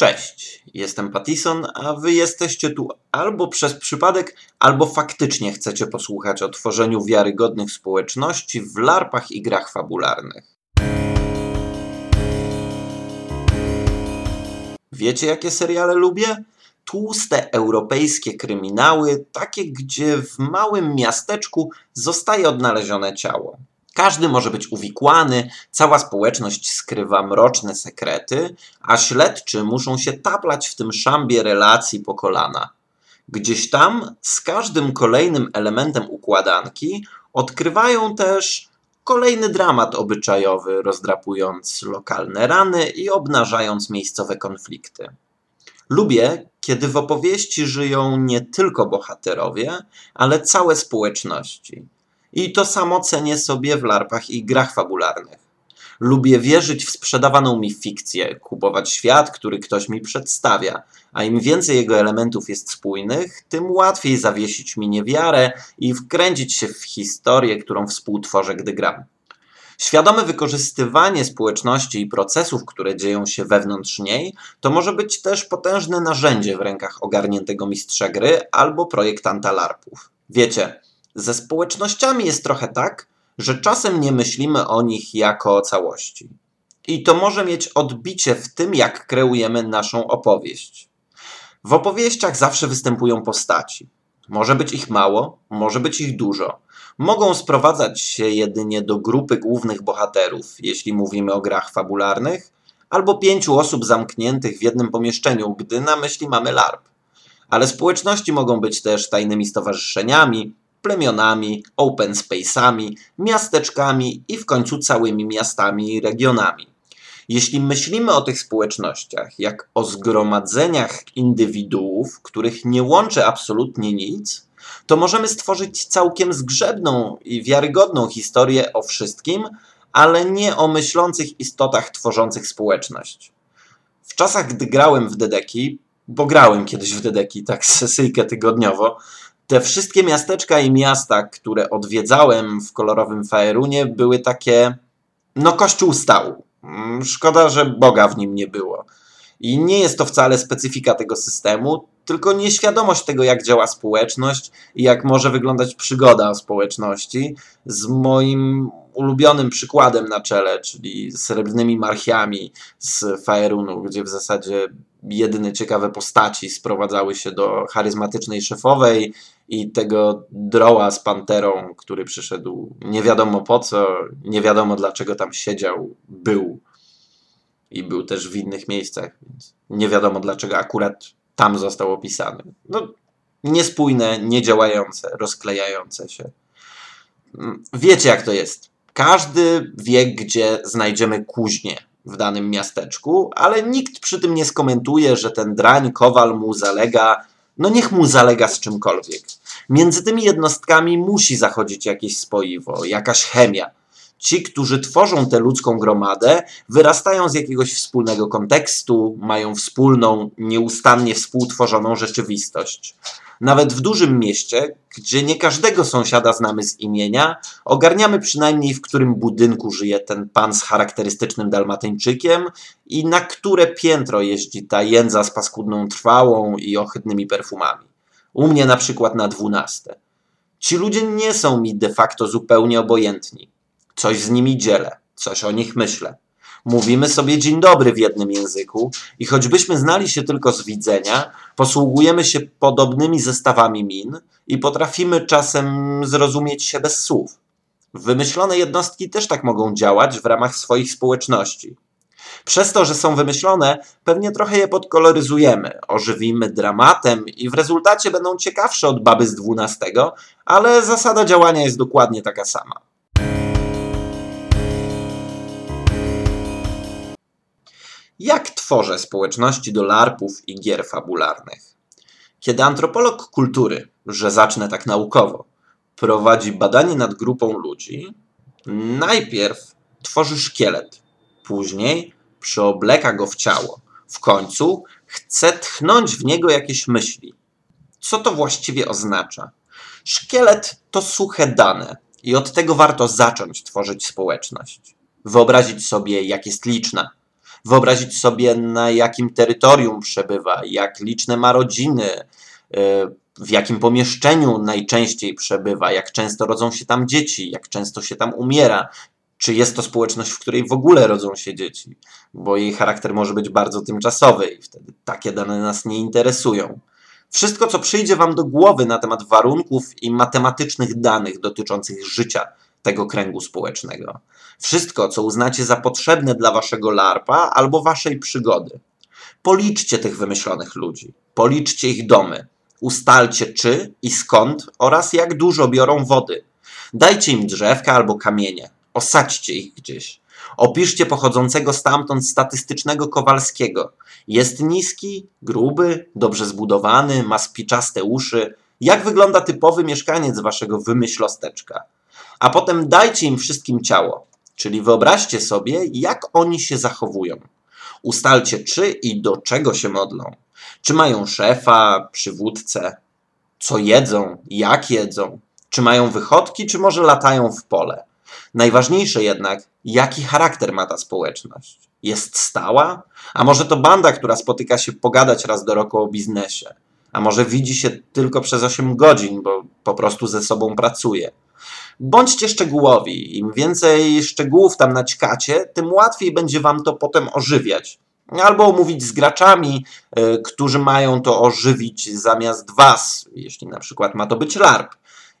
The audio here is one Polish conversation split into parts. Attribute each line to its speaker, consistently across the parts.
Speaker 1: Cześć, jestem Pattison, a wy jesteście tu albo przez przypadek, albo faktycznie chcecie posłuchać o tworzeniu wiarygodnych społeczności w larpach i grach fabularnych. Wiecie, jakie seriale lubię? Tłuste europejskie kryminały, takie, gdzie w małym miasteczku zostaje odnalezione ciało. Każdy może być uwikłany, cała społeczność skrywa mroczne sekrety, a śledczy muszą się taplać w tym szambie relacji po kolana. Gdzieś tam, z każdym kolejnym elementem układanki, odkrywają też kolejny dramat obyczajowy, rozdrapując lokalne rany i obnażając miejscowe konflikty. Lubię, kiedy w opowieści żyją nie tylko bohaterowie, ale całe społeczności i to samo cenię sobie w larpach i grach fabularnych. Lubię wierzyć w sprzedawaną mi fikcję, kupować świat, który ktoś mi przedstawia, a im więcej jego elementów jest spójnych, tym łatwiej zawiesić mi niewiarę i wkręcić się w historię, którą współtworzę, gdy gram. Świadome wykorzystywanie społeczności i procesów, które dzieją się wewnątrz niej, to może być też potężne narzędzie w rękach ogarniętego mistrza gry albo projektanta larpów. Wiecie, ze społecznościami jest trochę tak, że czasem nie myślimy o nich jako o całości. I to może mieć odbicie w tym, jak kreujemy naszą opowieść. W opowieściach zawsze występują postaci. Może być ich mało, może być ich dużo. Mogą sprowadzać się jedynie do grupy głównych bohaterów, jeśli mówimy o grach fabularnych, albo pięciu osób zamkniętych w jednym pomieszczeniu, gdy na myśli mamy LARP. Ale społeczności mogą być też tajnymi stowarzyszeniami, plemionami, open space'ami, miasteczkami i w końcu całymi miastami i regionami. Jeśli myślimy o tych społecznościach jak o zgromadzeniach indywiduów, których nie łączy absolutnie nic, to możemy stworzyć całkiem zgrzebną i wiarygodną historię o wszystkim, ale nie o myślących istotach tworzących społeczność. W czasach, gdy grałem w Dedeki, bo grałem kiedyś w Dedeki, tak sesyjkę tygodniowo, te wszystkie miasteczka i miasta, które odwiedzałem w kolorowym Faerunie, były takie. No, kościół stał. Mm, szkoda, że Boga w nim nie było. I nie jest to wcale specyfika tego systemu, tylko nieświadomość tego, jak działa społeczność i jak może wyglądać przygoda społeczności, z moim ulubionym przykładem na czele, czyli srebrnymi marchiami z Faerunu, gdzie w zasadzie jedyne ciekawe postaci sprowadzały się do charyzmatycznej szefowej i tego droła z panterą, który przyszedł nie wiadomo po co, nie wiadomo dlaczego tam siedział, był. I był też w innych miejscach, więc nie wiadomo dlaczego akurat tam został opisany. No, niespójne, niedziałające, rozklejające się. Wiecie jak to jest. Każdy wie, gdzie znajdziemy kuźnię w danym miasteczku, ale nikt przy tym nie skomentuje, że ten drań, kowal mu zalega, no niech mu zalega z czymkolwiek. Między tymi jednostkami musi zachodzić jakieś spoiwo, jakaś chemia. Ci, którzy tworzą tę ludzką gromadę, wyrastają z jakiegoś wspólnego kontekstu, mają wspólną, nieustannie współtworzoną rzeczywistość. Nawet w dużym mieście, gdzie nie każdego sąsiada znamy z imienia, ogarniamy przynajmniej w którym budynku żyje ten pan z charakterystycznym dalmatyńczykiem i na które piętro jeździ ta jędza z paskudną trwałą i ohydnymi perfumami. U mnie na przykład na dwunaste. Ci ludzie nie są mi de facto zupełnie obojętni. Coś z nimi dzielę, coś o nich myślę. Mówimy sobie dzień dobry w jednym języku i choćbyśmy znali się tylko z widzenia, posługujemy się podobnymi zestawami min i potrafimy czasem zrozumieć się bez słów. Wymyślone jednostki też tak mogą działać w ramach swoich społeczności. Przez to, że są wymyślone, pewnie trochę je podkoloryzujemy, ożywimy dramatem i w rezultacie będą ciekawsze od baby z dwunastego, ale zasada działania jest dokładnie taka sama. Jak tworzę społeczności do larpów i gier fabularnych? Kiedy antropolog kultury, że zacznę tak naukowo, prowadzi badanie nad grupą ludzi, najpierw tworzy szkielet, później przyobleka go w ciało. W końcu chce tchnąć w niego jakieś myśli. Co to właściwie oznacza? Szkielet to suche dane i od tego warto zacząć tworzyć społeczność. Wyobrazić sobie, jak jest liczna, wyobrazić sobie na jakim terytorium przebywa, jak liczne ma rodziny, e, w jakim pomieszczeniu najczęściej przebywa, jak często rodzą się tam dzieci, jak często się tam umiera, czy jest to społeczność, w której w ogóle rodzą się dzieci, bo jej charakter może być bardzo tymczasowy i wtedy takie dane nas nie interesują. Wszystko, co przyjdzie Wam do głowy na temat warunków i matematycznych danych dotyczących życia tego kręgu społecznego. Wszystko, co uznacie za potrzebne dla Waszego LARPa albo Waszej przygody. Policzcie tych wymyślonych ludzi, policzcie ich domy, ustalcie czy i skąd oraz jak dużo biorą wody. Dajcie im drzewka albo kamienie, osadźcie ich gdzieś. Opiszcie pochodzącego stamtąd statystycznego Kowalskiego. Jest niski, gruby, dobrze zbudowany, ma spiczaste uszy. Jak wygląda typowy mieszkaniec waszego wymyślosteczka? A potem dajcie im wszystkim ciało, czyli wyobraźcie sobie, jak oni się zachowują. Ustalcie, czy i do czego się modlą. Czy mają szefa, przywódcę, co jedzą, jak jedzą, czy mają wychodki, czy może latają w pole. Najważniejsze jednak, jaki charakter ma ta społeczność. Jest stała? A może to banda, która spotyka się pogadać raz do roku o biznesie? A może widzi się tylko przez 8 godzin, bo po prostu ze sobą pracuje? Bądźcie szczegółowi. Im więcej szczegółów tam naćkacie, tym łatwiej będzie wam to potem ożywiać. Albo omówić z graczami, y, którzy mają to ożywić zamiast was, jeśli na przykład ma to być LARP.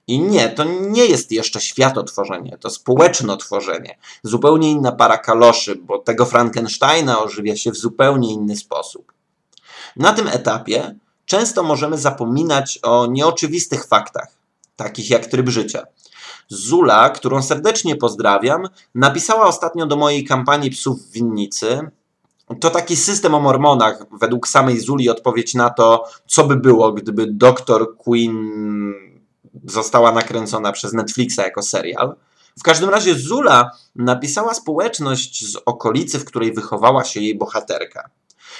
Speaker 1: I nie, to nie jest jeszcze światotworzenie, to społecznotworzenie. Zupełnie inna para kaloszy, bo tego Frankensteina ożywia się w zupełnie inny sposób. Na tym etapie często możemy zapominać o nieoczywistych faktach, takich jak tryb życia. Zula, którą serdecznie pozdrawiam, napisała ostatnio do mojej kampanii Psów w Winnicy. To taki system o mormonach, według samej Zuli odpowiedź na to, co by było, gdyby doktor Queen została nakręcona przez Netflixa jako serial. W każdym razie Zula napisała społeczność z okolicy, w której wychowała się jej bohaterka.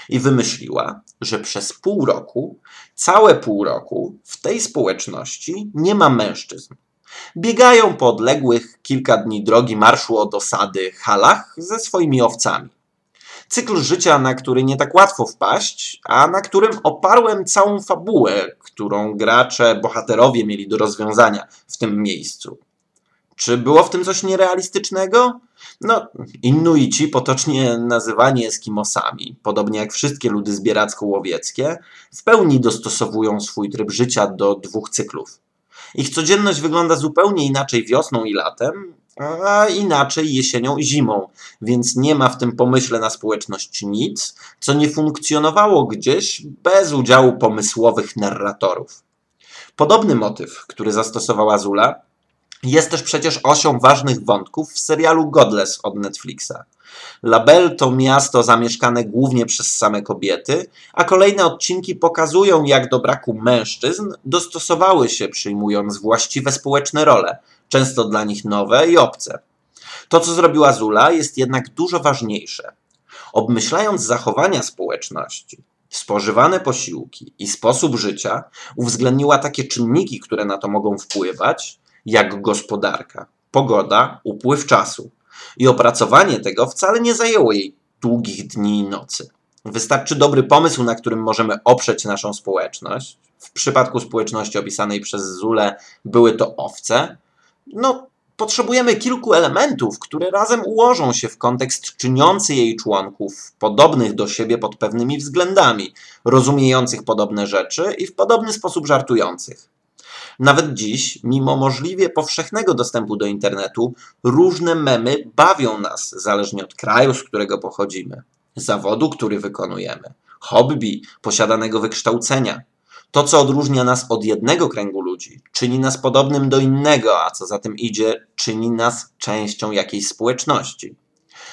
Speaker 1: I wymyśliła, że przez pół roku, całe pół roku, w tej społeczności nie ma mężczyzn. Biegają po odległych kilka dni drogi marszu od osady halach ze swoimi owcami. Cykl życia, na który nie tak łatwo wpaść, a na którym oparłem całą fabułę, którą gracze, bohaterowie mieli do rozwiązania w tym miejscu. Czy było w tym coś nierealistycznego? No, Inuici, potocznie nazywani Eskimosami, podobnie jak wszystkie ludy zbieracko-łowieckie, w pełni dostosowują swój tryb życia do dwóch cyklów. Ich codzienność wygląda zupełnie inaczej wiosną i latem, a inaczej jesienią i zimą, więc nie ma w tym pomyśle na społeczność nic, co nie funkcjonowało gdzieś bez udziału pomysłowych narratorów. Podobny motyw, który zastosowała Zula, jest też przecież osią ważnych wątków w serialu Godless od Netflixa. Label to miasto zamieszkane głównie przez same kobiety, a kolejne odcinki pokazują, jak do braku mężczyzn dostosowały się, przyjmując właściwe społeczne role, często dla nich nowe i obce. To, co zrobiła Zula, jest jednak dużo ważniejsze. Obmyślając zachowania społeczności, spożywane posiłki i sposób życia, uwzględniła takie czynniki, które na to mogą wpływać, jak gospodarka, pogoda, upływ czasu. I opracowanie tego wcale nie zajęło jej długich dni i nocy. Wystarczy dobry pomysł, na którym możemy oprzeć naszą społeczność. W przypadku społeczności opisanej przez Zule były to owce, no, potrzebujemy kilku elementów, które razem ułożą się w kontekst czyniący jej członków podobnych do siebie pod pewnymi względami, rozumiejących podobne rzeczy i w podobny sposób żartujących. Nawet dziś, mimo możliwie powszechnego dostępu do internetu, różne memy bawią nas, zależnie od kraju, z którego pochodzimy, zawodu, który wykonujemy, hobby, posiadanego wykształcenia, to, co odróżnia nas od jednego kręgu ludzi, czyni nas podobnym do innego, a co za tym idzie, czyni nas częścią jakiejś społeczności.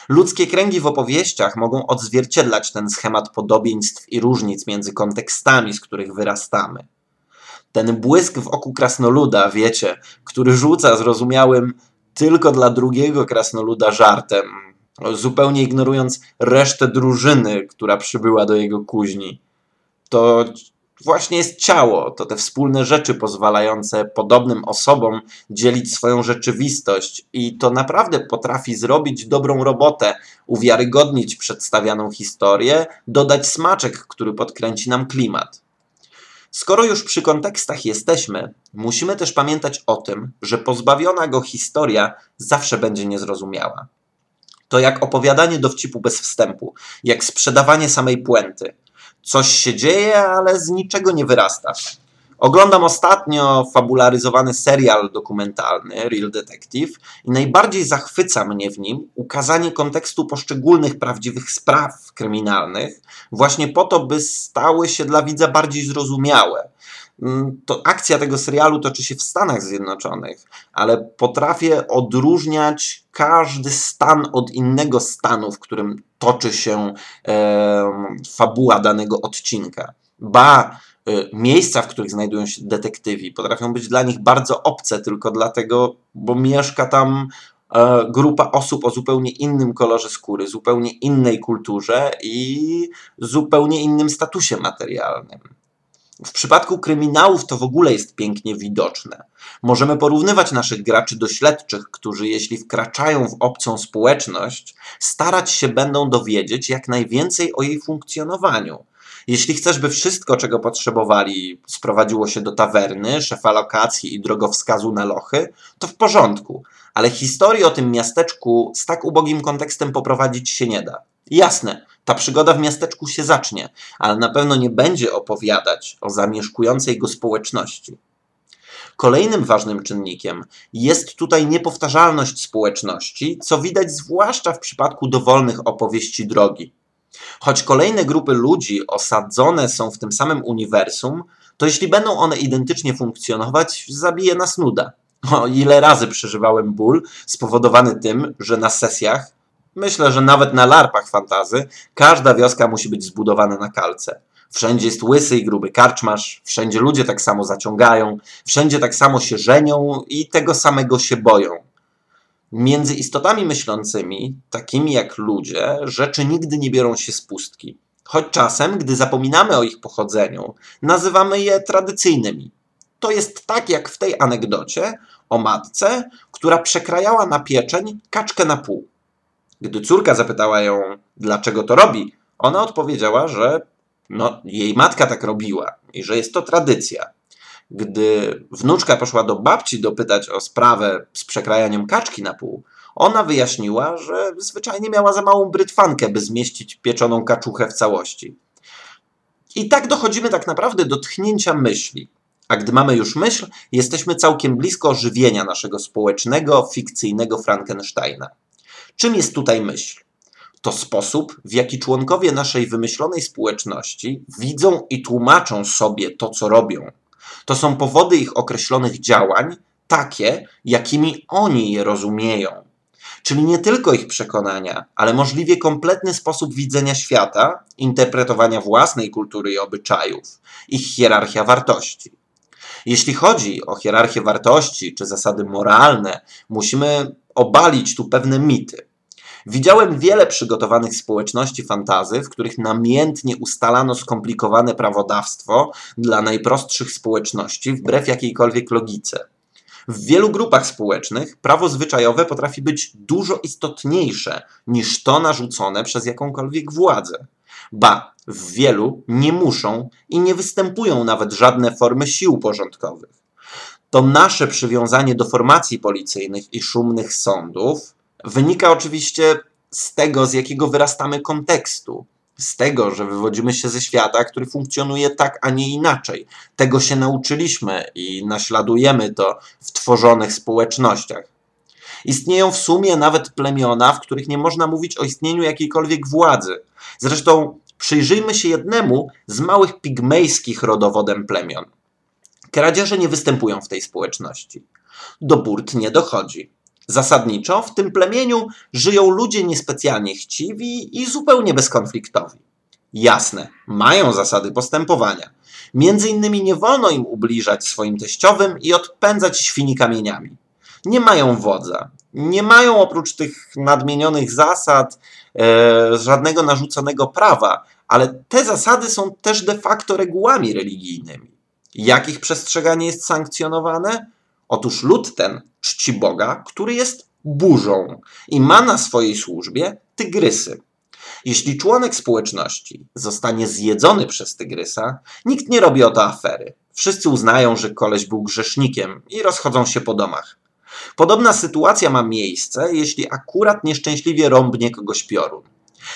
Speaker 1: Ludzkie kręgi w opowieściach mogą odzwierciedlać ten schemat podobieństw i różnic między kontekstami, z których wyrastamy. Ten błysk w oku krasnoluda, wiecie, który rzuca zrozumiałym tylko dla drugiego krasnoluda żartem, zupełnie ignorując resztę drużyny, która przybyła do jego kuźni. To właśnie jest ciało. To te wspólne rzeczy pozwalające podobnym osobom dzielić swoją rzeczywistość i to naprawdę potrafi zrobić dobrą robotę, uwiarygodnić przedstawianą historię, dodać smaczek, który podkręci nam klimat. Skoro już przy kontekstach jesteśmy, musimy też pamiętać o tym, że pozbawiona go historia zawsze będzie niezrozumiała. To jak opowiadanie dowcipu bez wstępu, jak sprzedawanie samej puenty. Coś się dzieje, ale z niczego nie wyrasta. Oglądam ostatnio fabularyzowany serial dokumentalny Real Detective i najbardziej zachwyca mnie w nim ukazanie kontekstu poszczególnych prawdziwych spraw kryminalnych, właśnie po to, by stały się dla widza bardziej zrozumiałe. Mm, to akcja tego serialu toczy się w Stanach Zjednoczonych, ale potrafię odróżniać każdy stan od innego stanu, w którym toczy się e, fabuła danego odcinka. Ba, miejsca, w których znajdują się detektywi, potrafią być dla nich bardzo obce tylko dlatego, bo mieszka tam e, grupa osób o zupełnie innym kolorze skóry, zupełnie innej kulturze i zupełnie innym statusie materialnym. W przypadku kryminałów to w ogóle jest pięknie widoczne. Możemy porównywać naszych graczy do śledczych, którzy jeśli wkraczają w obcą społeczność, starać się będą dowiedzieć jak najwięcej o jej funkcjonowaniu. Jeśli chcesz, by wszystko, czego potrzebowali, sprowadziło się do tawerny, szefa lokacji i drogowskazu na lochy, to w porządku, ale historii o tym miasteczku z tak ubogim kontekstem poprowadzić się nie da. Jasne, ta przygoda w miasteczku się zacznie, ale na pewno nie będzie opowiadać o zamieszkującej go społeczności. Kolejnym ważnym czynnikiem jest tutaj niepowtarzalność społeczności, co widać zwłaszcza w przypadku dowolnych opowieści drogi. Choć kolejne grupy ludzi osadzone są w tym samym uniwersum, to jeśli będą one identycznie funkcjonować, zabije nas nuda. O ile razy przeżywałem ból spowodowany tym, że na sesjach Myślę, że nawet na larpach fantazy każda wioska musi być zbudowana na kalce. Wszędzie jest łysy i gruby karczmasz, wszędzie ludzie tak samo zaciągają, wszędzie tak samo się żenią i tego samego się boją. Między istotami myślącymi, takimi jak ludzie, rzeczy nigdy nie biorą się z pustki. Choć czasem, gdy zapominamy o ich pochodzeniu, nazywamy je tradycyjnymi. To jest tak jak w tej anegdocie o matce, która przekrajała na pieczeń kaczkę na pół. Gdy córka zapytała ją, dlaczego to robi, ona odpowiedziała, że no, jej matka tak robiła i że jest to tradycja. Gdy wnuczka poszła do babci dopytać o sprawę z przekrajaniem kaczki na pół, ona wyjaśniła, że zwyczajnie miała za małą brytwankę, by zmieścić pieczoną kaczuchę w całości. I tak dochodzimy tak naprawdę do tchnięcia myśli. A gdy mamy już myśl, jesteśmy całkiem blisko ożywienia naszego społecznego, fikcyjnego Frankensteina. Czym jest tutaj myśl? To sposób, w jaki członkowie naszej wymyślonej społeczności widzą i tłumaczą sobie to, co robią. To są powody ich określonych działań, takie, jakimi oni je rozumieją. Czyli nie tylko ich przekonania, ale możliwie kompletny sposób widzenia świata, interpretowania własnej kultury i obyczajów, ich hierarchia wartości. Jeśli chodzi o hierarchię wartości czy zasady moralne, musimy obalić tu pewne mity. Widziałem wiele przygotowanych społeczności fantazy, w których namiętnie ustalano skomplikowane prawodawstwo dla najprostszych społeczności, wbrew jakiejkolwiek logice. W wielu grupach społecznych prawo zwyczajowe potrafi być dużo istotniejsze niż to narzucone przez jakąkolwiek władzę. Ba, w wielu nie muszą i nie występują nawet żadne formy sił porządkowych. To nasze przywiązanie do formacji policyjnych i szumnych sądów wynika oczywiście z tego, z jakiego wyrastamy kontekstu. Z tego, że wywodzimy się ze świata, który funkcjonuje tak, a nie inaczej. Tego się nauczyliśmy i naśladujemy to w tworzonych społecznościach. Istnieją w sumie nawet plemiona, w których nie można mówić o istnieniu jakiejkolwiek władzy. Zresztą przyjrzyjmy się jednemu z małych pigmejskich rodowodem plemion. Kradzieże nie występują w tej społeczności. Do burt nie dochodzi. Zasadniczo w tym plemieniu żyją ludzie niespecjalnie chciwi i zupełnie bezkonfliktowi. Jasne, mają zasady postępowania. Między innymi nie wolno im ubliżać swoim teściowym i odpędzać świni kamieniami. Nie mają wodza. Nie mają oprócz tych nadmienionych zasad e, żadnego narzuconego prawa, ale te zasady są też de facto regułami religijnymi. Jak ich przestrzeganie jest sankcjonowane? Otóż lud ten czci Boga, który jest burzą i ma na swojej służbie tygrysy. Jeśli członek społeczności zostanie zjedzony przez tygrysa, nikt nie robi o to afery. Wszyscy uznają, że koleś był grzesznikiem i rozchodzą się po domach. Podobna sytuacja ma miejsce, jeśli akurat nieszczęśliwie rąbnie kogoś piorun.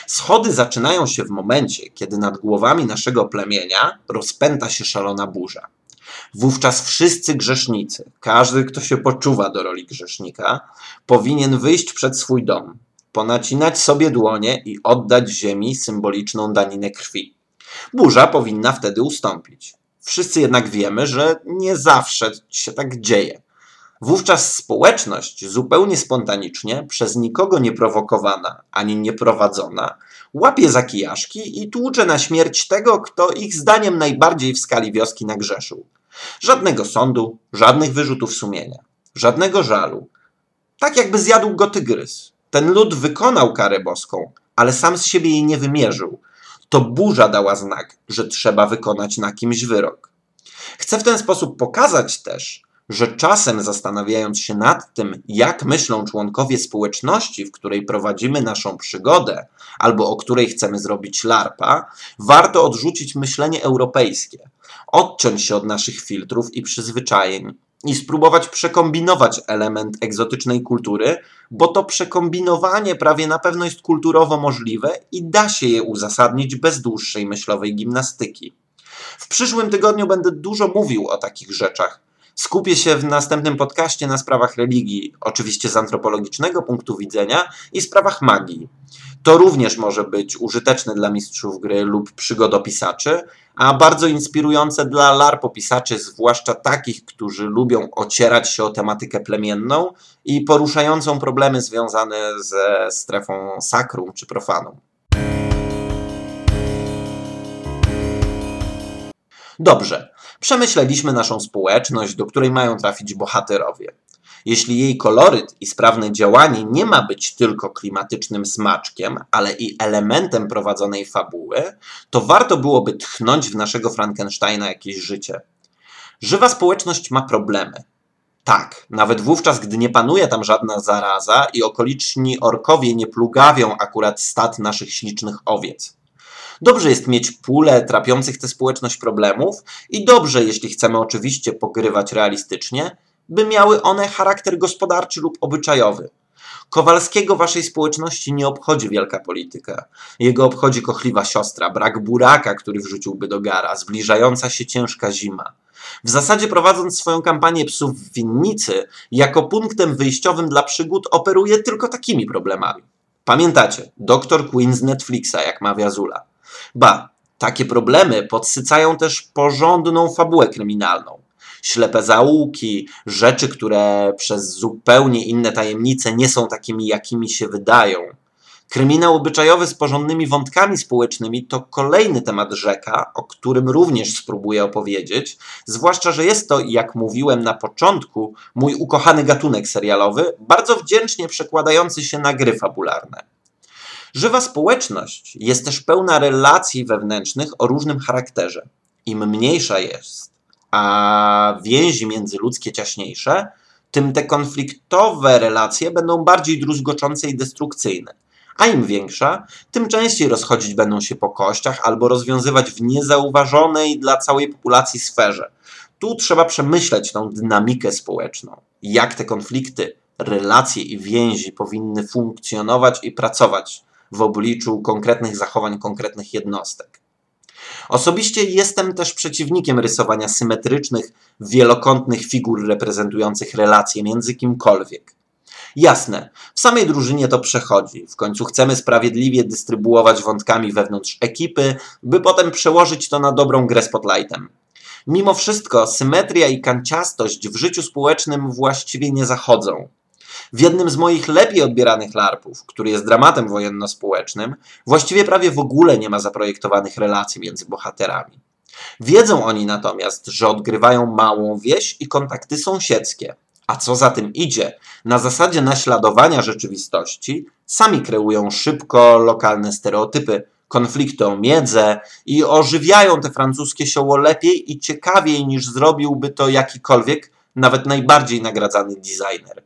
Speaker 1: Schody zaczynają się w momencie, kiedy nad głowami naszego plemienia rozpęta się szalona burza. Wówczas wszyscy grzesznicy, każdy, kto się poczuwa do roli grzesznika, powinien wyjść przed swój dom, ponacinać sobie dłonie i oddać ziemi symboliczną daninę krwi. Burza powinna wtedy ustąpić. Wszyscy jednak wiemy, że nie zawsze się tak dzieje. Wówczas społeczność zupełnie spontanicznie, przez nikogo nie prowokowana ani nie prowadzona, łapie za kijaszki i tłucze na śmierć tego, kto ich zdaniem najbardziej w skali wioski nagrzeszył. Żadnego sądu, żadnych wyrzutów sumienia, żadnego żalu. Tak jakby zjadł go tygrys. Ten lud wykonał karę boską, ale sam z siebie jej nie wymierzył. To burza dała znak, że trzeba wykonać na kimś wyrok. Chcę w ten sposób pokazać też, że czasem zastanawiając się nad tym, jak myślą członkowie społeczności, w której prowadzimy naszą przygodę, albo o której chcemy zrobić larpa, warto odrzucić myślenie europejskie, odciąć się od naszych filtrów i przyzwyczajeń i spróbować przekombinować element egzotycznej kultury, bo to przekombinowanie prawie na pewno jest kulturowo możliwe i da się je uzasadnić bez dłuższej myślowej gimnastyki. W przyszłym tygodniu będę dużo mówił o takich rzeczach. Skupię się w następnym podcaście na sprawach religii, oczywiście z antropologicznego punktu widzenia, i sprawach magii. To również może być użyteczne dla mistrzów gry lub przygodopisaczy, a bardzo inspirujące dla larpopisaczy, zwłaszcza takich, którzy lubią ocierać się o tematykę plemienną i poruszającą problemy związane ze strefą sakrum czy profanum. Dobrze, przemyśleliśmy naszą społeczność, do której mają trafić bohaterowie. Jeśli jej koloryt i sprawne działanie nie ma być tylko klimatycznym smaczkiem, ale i elementem prowadzonej fabuły, to warto byłoby tchnąć w naszego Frankensteina jakieś życie. Żywa społeczność ma problemy. Tak, nawet wówczas, gdy nie panuje tam żadna zaraza i okoliczni orkowie nie plugawią akurat stat naszych ślicznych owiec. Dobrze jest mieć pulę trapiących tę społeczność problemów i dobrze, jeśli chcemy oczywiście pogrywać realistycznie, by miały one charakter gospodarczy lub obyczajowy. Kowalskiego waszej społeczności nie obchodzi wielka polityka. Jego obchodzi kochliwa siostra, brak buraka, który wrzuciłby do gara, zbliżająca się ciężka zima. W zasadzie prowadząc swoją kampanię psów w winnicy, jako punktem wyjściowym dla przygód operuje tylko takimi problemami. Pamiętacie, Dr. Queen z Netflixa, jak mawia Zula. Ba, takie problemy podsycają też porządną fabułę kryminalną ślepe zaułki, rzeczy, które przez zupełnie inne tajemnice nie są takimi, jakimi się wydają. Kryminał obyczajowy z porządnymi wątkami społecznymi to kolejny temat rzeka, o którym również spróbuję opowiedzieć, zwłaszcza, że jest to, jak mówiłem na początku, mój ukochany gatunek serialowy, bardzo wdzięcznie przekładający się na gry fabularne. Żywa społeczność jest też pełna relacji wewnętrznych o różnym charakterze. Im mniejsza jest, a więzi międzyludzkie ciaśniejsze, tym te konfliktowe relacje będą bardziej druzgoczące i destrukcyjne. A im większa, tym częściej rozchodzić będą się po kościach albo rozwiązywać w niezauważonej dla całej populacji sferze. Tu trzeba przemyśleć tą dynamikę społeczną. Jak te konflikty, relacje i więzi powinny funkcjonować i pracować w obliczu konkretnych zachowań konkretnych jednostek. Osobiście jestem też przeciwnikiem rysowania symetrycznych, wielokątnych figur reprezentujących relacje między kimkolwiek. Jasne, w samej drużynie to przechodzi. W końcu chcemy sprawiedliwie dystrybuować wątkami wewnątrz ekipy, by potem przełożyć to na dobrą grę spotlightem. Mimo wszystko symetria i kanciastość w życiu społecznym właściwie nie zachodzą. W jednym z moich lepiej odbieranych larpów, który jest dramatem wojenno-społecznym, właściwie prawie w ogóle nie ma zaprojektowanych relacji między bohaterami. Wiedzą oni natomiast, że odgrywają małą wieś i kontakty sąsiedzkie, a co za tym idzie, na zasadzie naśladowania rzeczywistości, sami kreują szybko lokalne stereotypy, konflikty o miedzę i ożywiają te francuskie sioło lepiej i ciekawiej niż zrobiłby to jakikolwiek, nawet najbardziej nagradzany designer.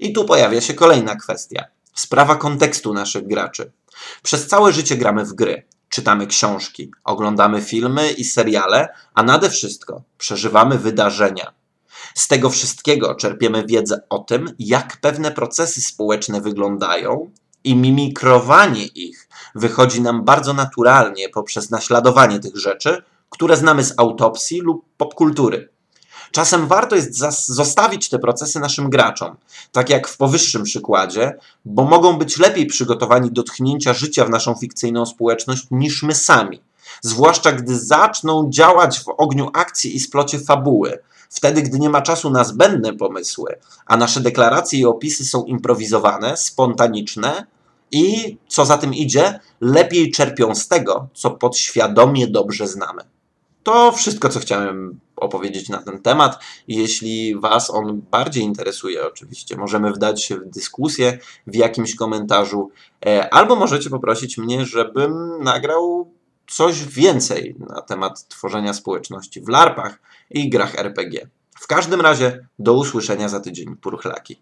Speaker 1: I tu pojawia się kolejna kwestia. Sprawa kontekstu naszych graczy. Przez całe życie gramy w gry, czytamy książki, oglądamy filmy i seriale, a nade wszystko przeżywamy wydarzenia. Z tego wszystkiego czerpiemy wiedzę o tym, jak pewne procesy społeczne wyglądają, i mimikrowanie ich wychodzi nam bardzo naturalnie poprzez naśladowanie tych rzeczy, które znamy z autopsji lub popkultury. Czasem warto jest zostawić te procesy naszym graczom, tak jak w powyższym przykładzie, bo mogą być lepiej przygotowani do tchnięcia życia w naszą fikcyjną społeczność niż my sami. Zwłaszcza gdy zaczną działać w ogniu akcji i splocie fabuły. Wtedy, gdy nie ma czasu na zbędne pomysły, a nasze deklaracje i opisy są improwizowane, spontaniczne i, co za tym idzie, lepiej czerpią z tego, co podświadomie dobrze znamy. To wszystko, co chciałem opowiedzieć na ten temat. Jeśli Was on bardziej interesuje, oczywiście, możemy wdać się w dyskusję w jakimś komentarzu, e, albo możecie poprosić mnie, żebym nagrał coś więcej na temat tworzenia społeczności w LARPach i grach RPG. W każdym razie do usłyszenia za tydzień, purchlaki.